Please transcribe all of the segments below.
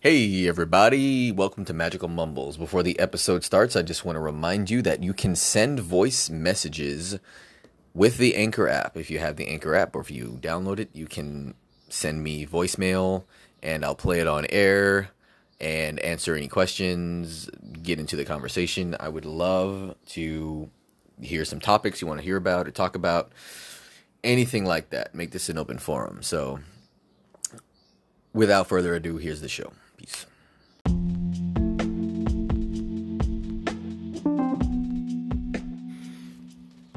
Hey, everybody, welcome to Magical Mumbles. Before the episode starts, I just want to remind you that you can send voice messages with the Anchor app. If you have the Anchor app or if you download it, you can send me voicemail and I'll play it on air and answer any questions, get into the conversation. I would love to hear some topics you want to hear about or talk about, anything like that. Make this an open forum. So, without further ado, here's the show. Peace.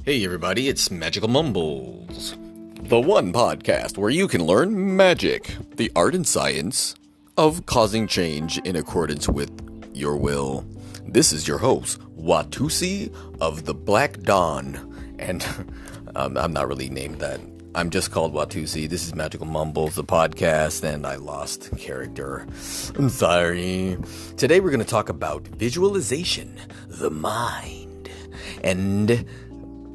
Hey, everybody, it's Magical Mumbles, the one podcast where you can learn magic, the art and science of causing change in accordance with your will. This is your host, Watusi of the Black Dawn, and um, I'm not really named that. I'm just called Watusi. This is Magical Mumbles, the podcast, and I lost character. I'm sorry. Today we're going to talk about visualization, the mind, and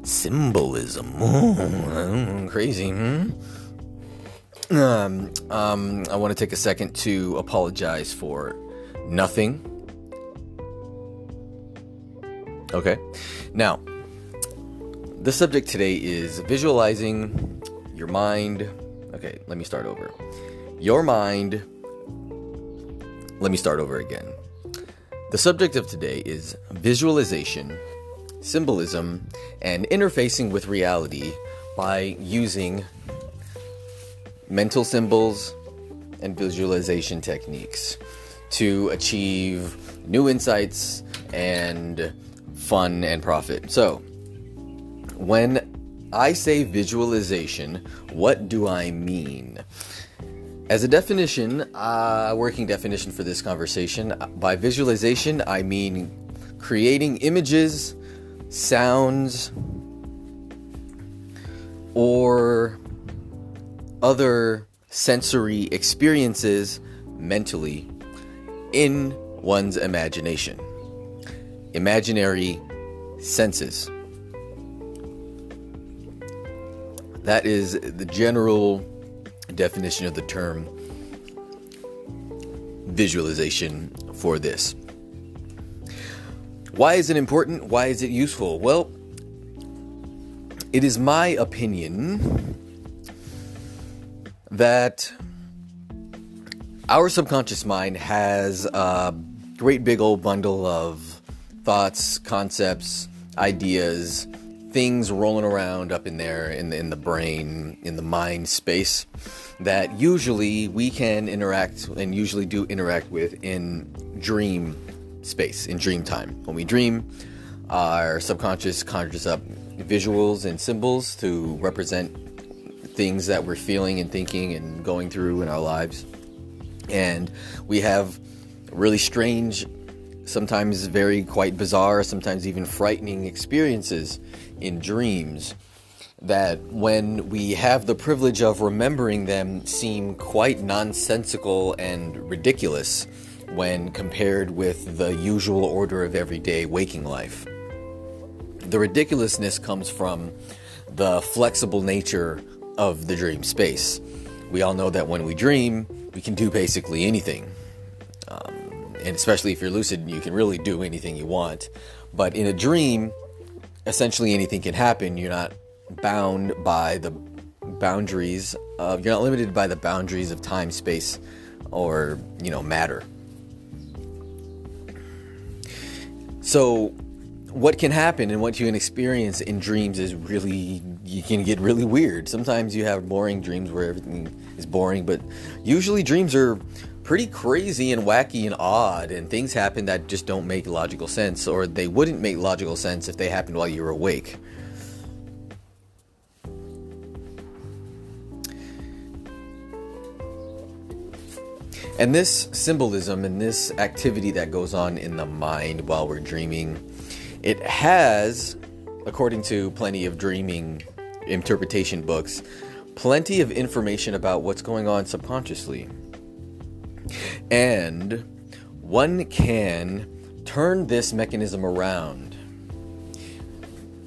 symbolism. Crazy, hmm? Um, um, I want to take a second to apologize for nothing. Okay. Now, the subject today is visualizing your mind. Okay, let me start over. Your mind. Let me start over again. The subject of today is visualization, symbolism, and interfacing with reality by using mental symbols and visualization techniques to achieve new insights and fun and profit. So, when I say visualization, what do I mean? As a definition, a uh, working definition for this conversation, by visualization, I mean creating images, sounds, or other sensory experiences mentally in one's imagination. Imaginary senses. That is the general definition of the term visualization for this. Why is it important? Why is it useful? Well, it is my opinion that our subconscious mind has a great big old bundle of thoughts, concepts, ideas, things rolling around up in there in the, in the brain, in the mind space that usually we can interact and usually do interact with in dream space, in dream time. When we dream, our subconscious conjures up visuals and symbols to represent things that we're feeling and thinking and going through in our lives. And we have really strange sometimes very quite bizarre, sometimes even frightening experiences in dreams that when we have the privilege of remembering them seem quite nonsensical and ridiculous when compared with the usual order of everyday waking life. The ridiculousness comes from the flexible nature of the dream space. We all know that when we dream, we can do basically anything. Um, and especially if you're lucid, you can really do anything you want. But in a dream, essentially anything can happen. You're not bound by the boundaries of, you're not limited by the boundaries of time, space, or, you know, matter. So, what can happen and what you can experience in dreams is really, you can get really weird. Sometimes you have boring dreams where everything is boring, but usually dreams are pretty crazy and wacky and odd, and things happen that just don't make logical sense, or they wouldn't make logical sense if they happened while you were awake. And this symbolism and this activity that goes on in the mind while we're dreaming, it has, according to plenty of dreaming interpretation books, plenty of information about what's going on subconsciously. And one can turn this mechanism around.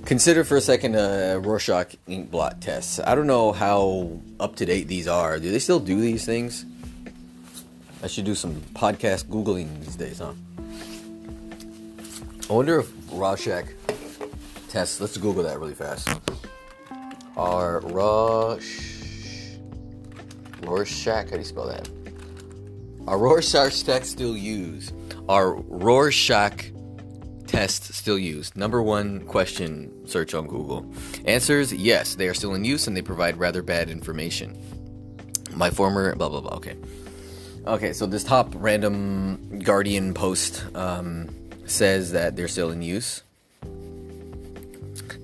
Consider for a second a Rorschach ink blot test. I don't know how up to date these are. Do they still do these things? I should do some podcast Googling these days, huh? I wonder if Rorschach tests, let's Google that really fast. Are Rorschach, Rorschach, how do you spell that? Are Rorschach tests still used? Are Rorschach tests still used? Number one question search on Google. Answers yes, they are still in use and they provide rather bad information. My former blah blah blah. Okay. Okay, so this top random Guardian post um, says that they're still in use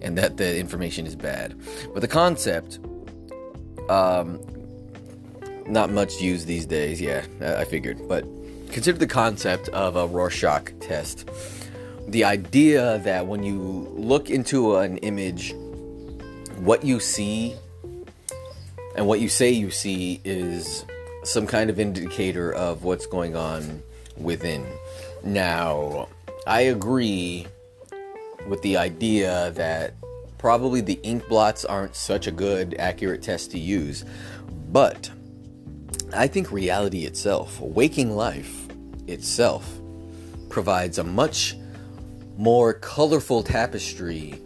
and that the information is bad. But the concept, um, not much used these days. Yeah, I figured. But consider the concept of a Rorschach test. The idea that when you look into an image, what you see and what you say you see is some kind of indicator of what's going on within. Now, I agree with the idea that probably the ink blots aren't such a good, accurate test to use, but I think reality itself, waking life itself, provides a much more colorful tapestry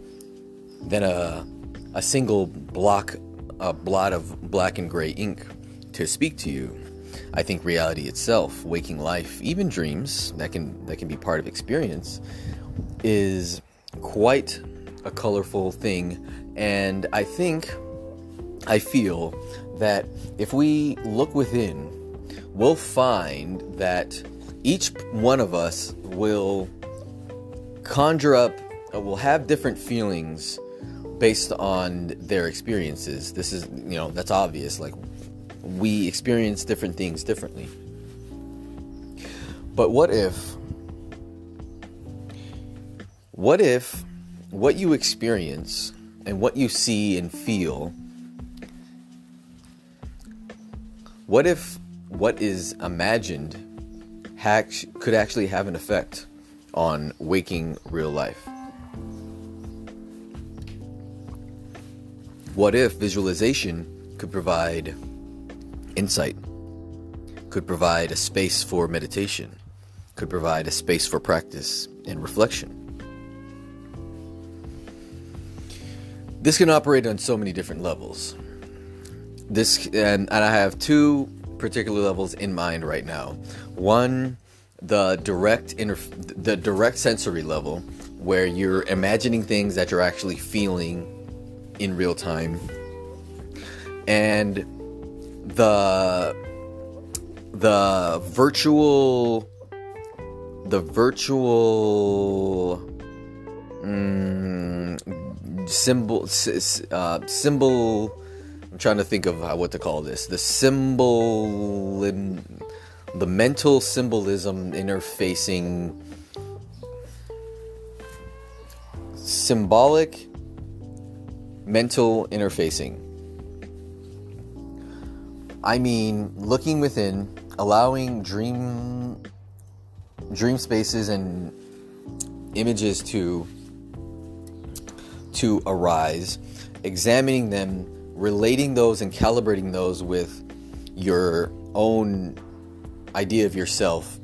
than a, a single block, a blot of black and gray ink to speak to you. I think reality itself, waking life, even dreams that can that can be part of experience, is quite a colorful thing. And I think, I feel that if we look within, we'll find that each one of us will conjure up, uh, will have different feelings based on their experiences. This is, you know, that's obvious. Like, we experience different things differently. But what if, what if what you experience and what you see and feel, what if what is imagined could actually have an effect on waking real life? What if visualization could provide insight, could provide a space for meditation, could provide a space for practice and reflection? This can operate on so many different levels. This and, and I have two particular levels in mind right now. One, the direct inter, the direct sensory level, where you're imagining things that you're actually feeling in real time, and the the virtual the virtual mm, symbol uh, symbol trying to think of uh, what to call this. The symbol the mental symbolism interfacing symbolic mental interfacing. I mean looking within allowing dream dream spaces and images to to arise, examining them, relating those and calibrating those with your own idea of yourself,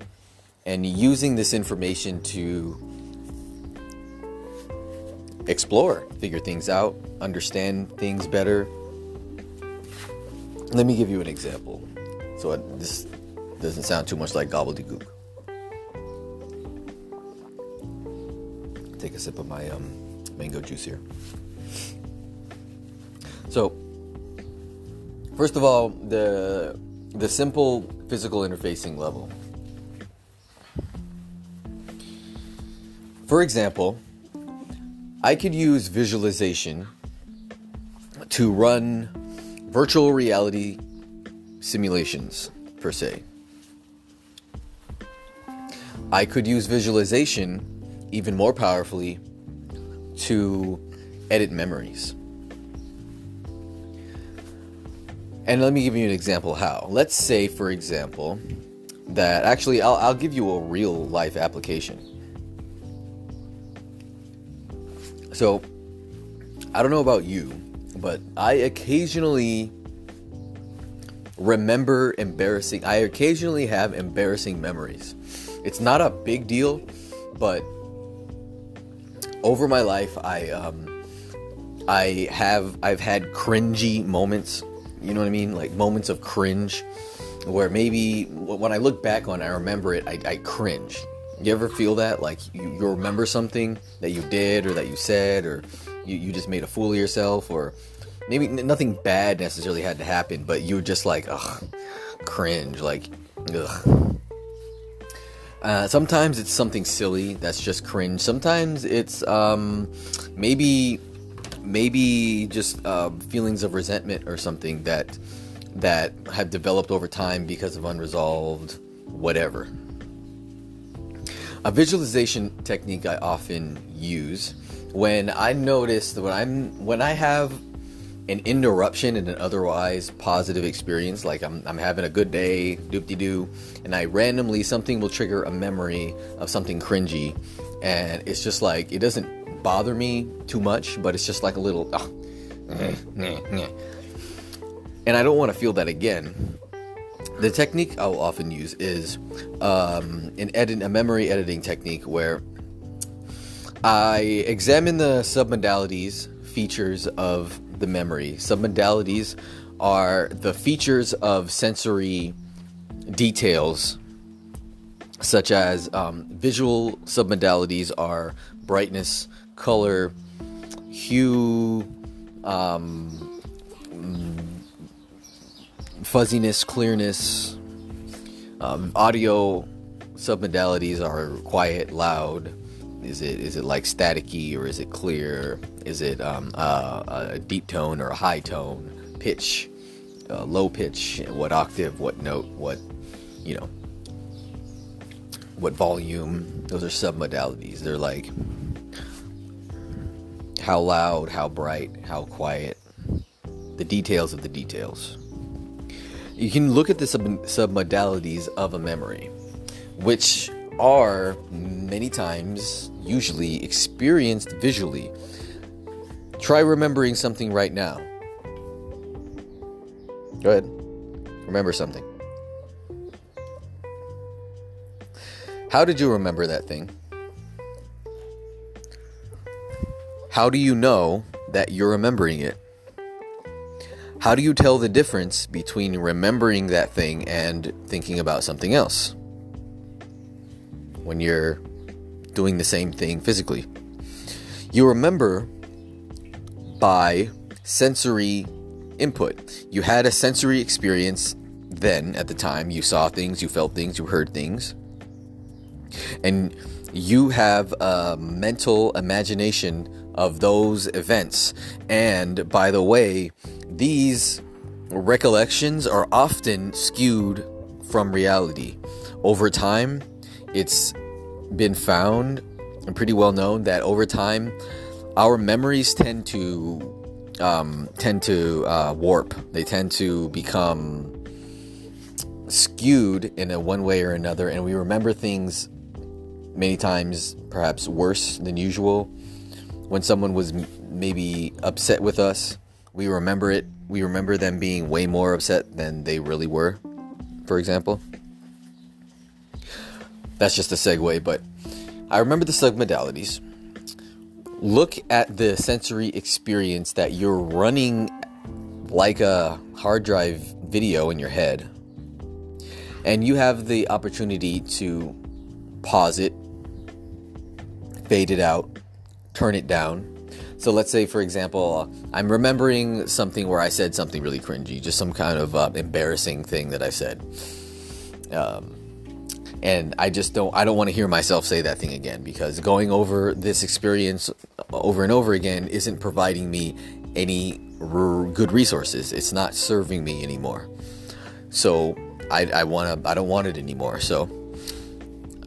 and using this information to explore, figure things out, understand things better. Let me give you an example. So this doesn't sound too much like gobbledygook. Take a sip of my um, mango juice here. So, first of all, the the simple physical interfacing level. For example, I could use visualization to run virtual reality simulations, per se. I could use visualization even more powerfully to edit memories. And let me give you an example how. Let's say, for example, that actually I'll, I'll give you a real life application. So, I don't know about you, but I occasionally remember embarrassing. I occasionally have embarrassing memories. It's not a big deal, but over my life, I um, I have I've had cringy moments. You know what I mean? Like moments of cringe, where maybe when I look back on, it, I remember it. I, I cringe. You ever feel that? Like you, you remember something that you did or that you said, or you, you just made a fool of yourself, or maybe nothing bad necessarily had to happen, but you were just like, ugh, cringe, like, ugh. Uh, sometimes it's something silly that's just cringe. Sometimes it's um, maybe maybe just uh, feelings of resentment or something that that have developed over time because of unresolved whatever. A visualization technique I often use when I notice that when I'm when I have an interruption in an otherwise positive experience, like I'm, I'm having a good day, doop de doo, and I randomly something will trigger a memory of something cringy, and it's just like it doesn't bother me too much, but it's just like a little, oh, and I don't want to feel that again. The technique I'll often use is um, an edit, a memory editing technique where I examine the submodalities features of the memory. Submodalities are the features of sensory details, such as um, visual submodalities are brightness, color, hue, um, fuzziness, clearness. Um, audio submodalities are quiet, loud, is it is it like staticky or is it clear? Is it um, uh, a deep tone or a high tone? Pitch, uh, low pitch, what octave, what note, what you know, what volume? Those are submodalities. They're like how loud, how bright, how quiet. The details of the details. You can look at the sub- submodalities of a memory, which are many times usually experienced visually. Try remembering something right now. Go ahead. Remember something. How did you remember that thing? How do you know that you're remembering it? How do you tell the difference between remembering that thing and thinking about something else? When you're doing the same thing physically. You remember by sensory input. You had a sensory experience then at the time. You saw things, you felt things, you heard things. And you have a mental imagination of those events. And by the way, these recollections are often skewed from reality. Over time, it's been found and pretty well known that over time, our memories tend to um, tend to uh, warp. They tend to become skewed in a one way or another, and we remember things many times perhaps worse than usual. When someone was maybe upset with us, we remember it. We remember them being way more upset than they really were, for example. That's just a segue, but I remember the submodalities. Look at the sensory experience that you're running like a hard drive video in your head. And you have the opportunity to pause it, fade it out, turn it down. So let's say, for example, I'm remembering something where I said something really cringy, just some kind of uh, embarrassing thing that I said. Um, and I just don't I don't want to hear myself say that thing again because going over this experience over and over again isn't providing me any r- good resources. It's not serving me anymore. So I I want to I don't want it anymore. So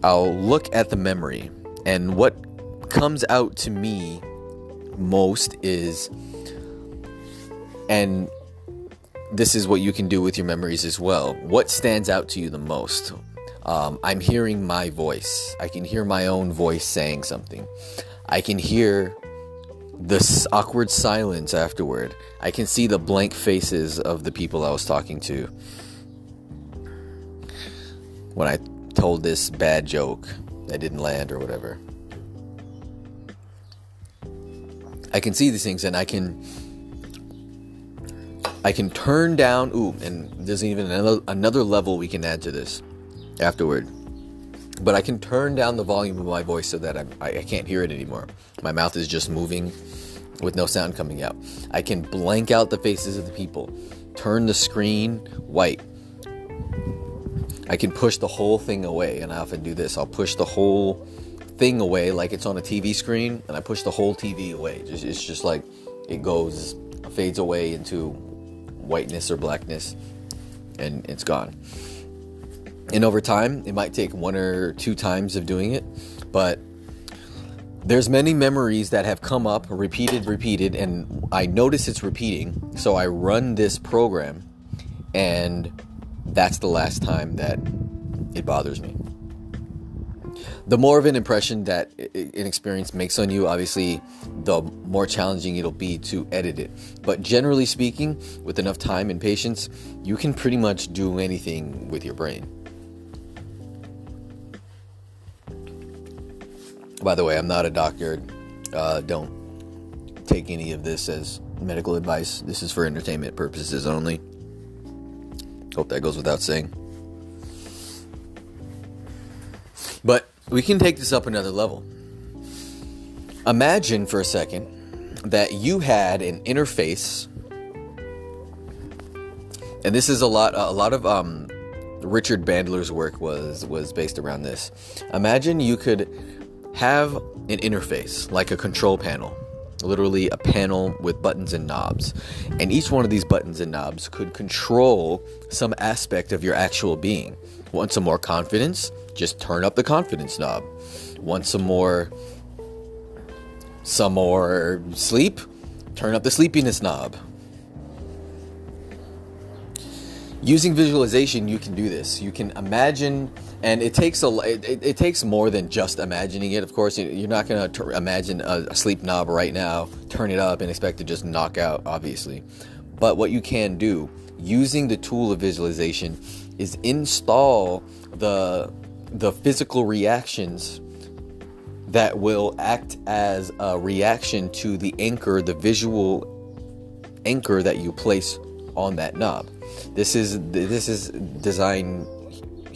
I'll look at the memory and what comes out to me most is and this is what you can do with your memories as well. What stands out to you the most? Um, I'm hearing my voice. I can hear my own voice saying something. I can hear this awkward silence afterward. I can see the blank faces of the people I was talking to when I told this bad joke that didn't land or whatever. I can see these things and I can I can turn down ooh and there's even another another level we can add to this afterward but I can turn down the volume of my voice so that I'm, I, I can't hear it anymore. My mouth is just moving with no sound coming out. I can blank out the faces of the people, turn the screen white. I can push the whole thing away, and I often do this. I'll push the whole thing away like it's on a TV screen, and I push the whole TV away. It's just like it goes, fades away into whiteness or blackness, and it's gone. And over time, it might take one or two times of doing it, but there's many memories that have come up repeated repeated and i notice it's repeating so i run this program and that's the last time that it bothers me the more of an impression that an experience makes on you obviously the more challenging it'll be to edit it but generally speaking with enough time and patience you can pretty much do anything with your brain By the way, I'm not a doctor. Uh, don't take any of this as medical advice. This is for entertainment purposes only. Hope that goes without saying. But we can take this up another level. Imagine for a second that you had an interface, and this is a lot. A lot of um, Richard Bandler's work was was based around this. Imagine you could have an interface like a control panel, literally a panel with buttons and knobs. And each one of these buttons and knobs could control some aspect of your actual being. Want some more confidence? Just turn up the confidence knob. Want some more some more sleep? Turn up the sleepiness knob. Using visualization, you can do this. You can imagine and it takes a it, it, takes more than just imagining it of course. You're not going to imagine a, sleep knob right now turn it up and expect to just knock out obviously. But what you can do using the tool of visualization is install the the physical reactions that will act as a reaction to the anchor the visual anchor that you place on that knob. This is this is design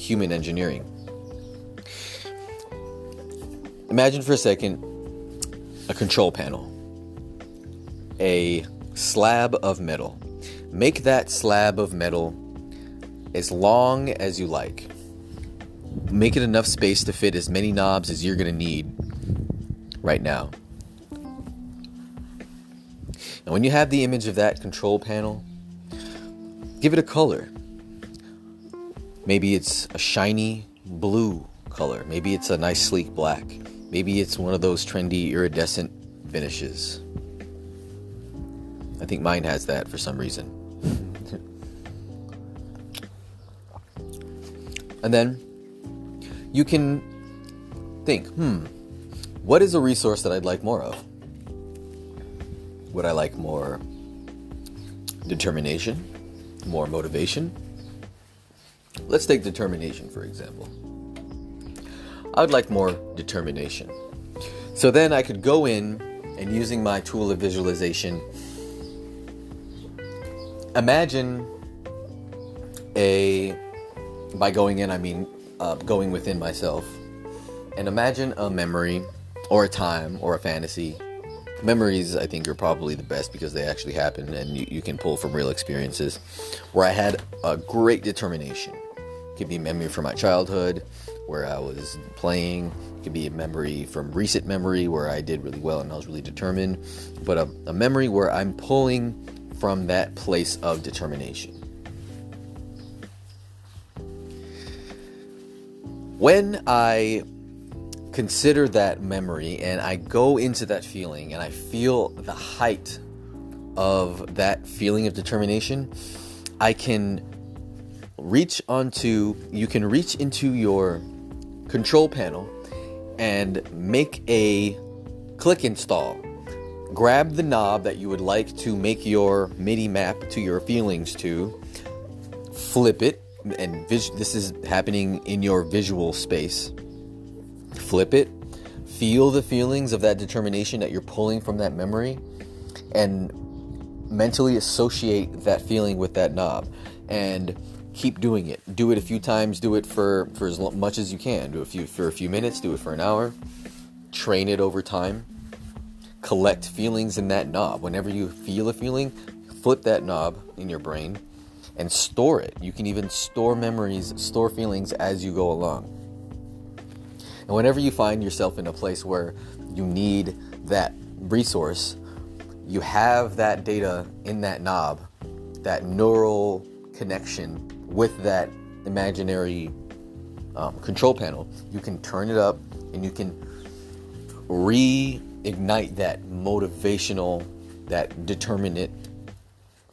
human engineering. Imagine for a second a control panel, a slab of metal. Make that slab of metal as long as you like. Make it enough space to fit as many knobs as you're going to need right now. And when you have the image of that control panel, give it a color. Maybe it's a shiny blue color. Maybe it's a nice sleek black. Maybe it's one of those trendy iridescent finishes. I think mine has that for some reason. and then you can think, hmm, what is a resource that I'd like more of? Would I like more determination, more motivation, Let's take determination, for example. I would like more determination. So then I could go in and using my tool of visualization, imagine a, by going in, I mean uh, going within myself, and imagine a memory or a time or a fantasy. Memories, I think, are probably the best because they actually happen and you, you can pull from real experiences where I had a great determination could be a memory from my childhood where I was playing. It could be a memory from recent memory where I did really well and I was really determined. But a, a memory where I'm pulling from that place of determination. When I consider that memory and I go into that feeling and I feel the height of that feeling of determination, I can reach onto you can reach into your control panel and make a click install grab the knob that you would like to make your MIDI map to your feelings to, flip it, and vis- this is happening in your visual space. Flip it, feel the feelings of that determination that you're pulling from that memory, and mentally associate that feeling with that knob. And keep doing it. Do it a few times. Do it for for as much as you can. Do a few for a few minutes. Do it for an hour. Train it over time. Collect feelings in that knob. Whenever you feel a feeling, flip that knob in your brain and store it. You can even store memories, store feelings as you go along. And whenever you find yourself in a place where you need that resource, you have that data in that knob, that neural connection with that imaginary um, control panel, you can turn it up and you can reignite that motivational, that determinate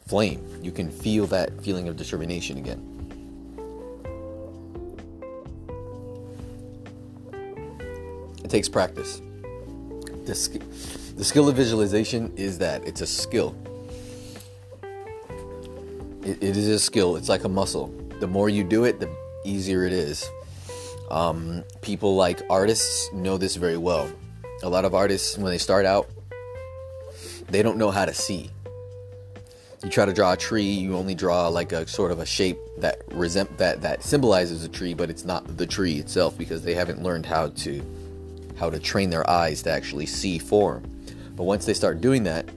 flame. You can feel that feeling of determination again. It takes practice. The, sk- the skill of visualization is that it's a skill it, it is a skill. It's like a muscle. The more you do it, the easier it is. Um, people like artists know this very well. A lot of artists, when they start out, they don't know how to see. You try to draw a tree, you only draw like a sort of a shape that resent that that symbolizes a tree, but it's not the tree itself because they haven't learned how to how to train their eyes to actually see form. But once they start doing that,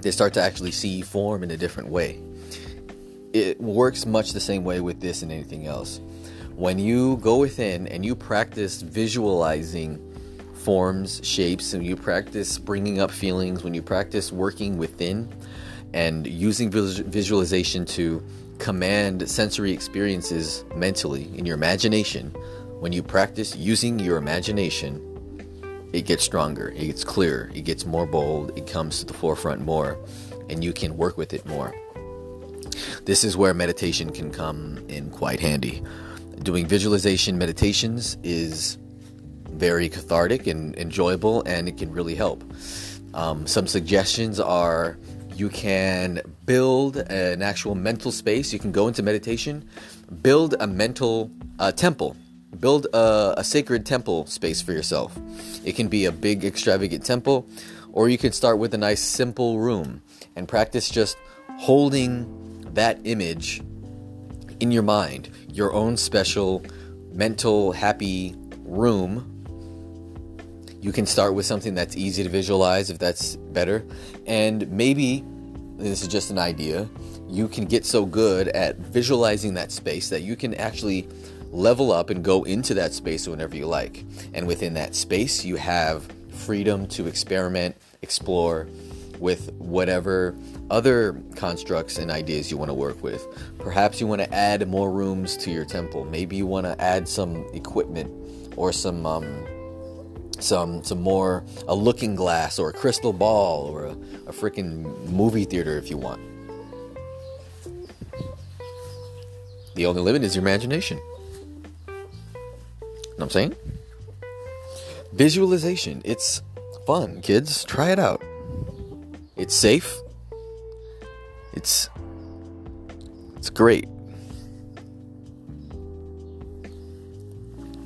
they start to actually see form in a different way it works much the same way with this and anything else. When you go within and you practice visualizing forms, shapes, and you practice bringing up feelings, when you practice working within and using visualization to command sensory experiences mentally in your imagination, when you practice using your imagination, it gets stronger, it gets clearer, it gets more bold, it comes to the forefront more, and you can work with it more. This is where meditation can come in quite handy. Doing visualization meditations is very cathartic and enjoyable, and it can really help. Um, some suggestions are you can build an actual mental space. You can go into meditation, build a mental uh, temple, build a, a sacred temple space for yourself. It can be a big, extravagant temple, or you can start with a nice, simple room and practice just holding that image in your mind, your own special mental happy room. You can start with something that's easy to visualize if that's better. And maybe, this is just an idea, you can get so good at visualizing that space that you can actually level up and go into that space whenever you like. And within that space, you have freedom to experiment, explore with whatever other constructs and ideas you want to work with. Perhaps you want to add more rooms to your temple. Maybe you want to add some equipment or some um, some some more a looking glass or a crystal ball or a, a freaking movie theater if you want. The only limit is your imagination. Know I'm saying? Visualization. It's fun, kids. Try it out. It's safe. It's it's great.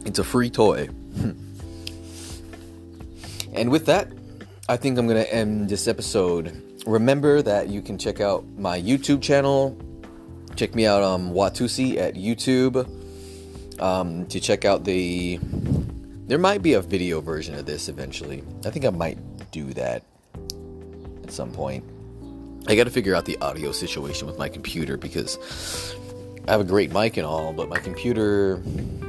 It's a free toy. Hmm. and with that, I think I'm going to end this episode. Remember that you can check out my YouTube channel. Check me out on Watusi at YouTube um, to check out the. There might be a video version of this eventually. I think I might do that at some point. I got to figure out the audio situation with my computer because I have a great mic and all, but my computer,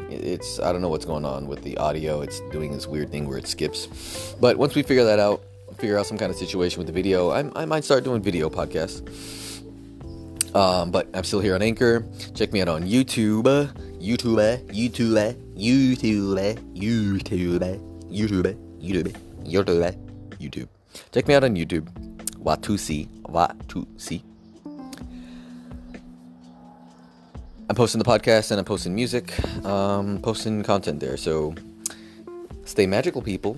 it's I don't know what's going on with the audio. It's doing this weird thing where it skips. But once we figure that out, figure out some kind of situation with the video, I, I might start doing video podcasts. Um, but I'm still here on Anchor. Check me out on YouTube, YouTube, YouTube, YouTube, YouTube, YouTube, YouTube, YouTube, YouTube. Check me out on YouTube. Watusi. Watusi. I'm posting the podcast and I'm posting music, um, posting content there. So Stay magical, people.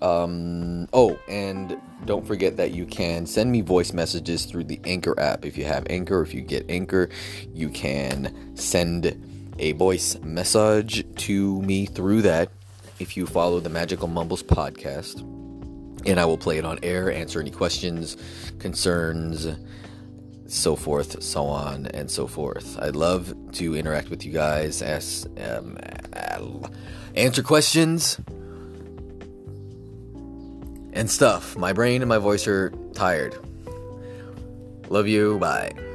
Um, oh, and don't forget that you can send me voice messages through the Anchor app. If you have Anchor, if you get Anchor, you can send a voice message to me through that if you follow the Magical Mumbles podcast. And I will play it on air, answer any questions, concerns, so forth, so on, and so forth. I'd love to interact with you guys, ask, um, answer questions and stuff. My brain and my voice are tired. Love you. Bye.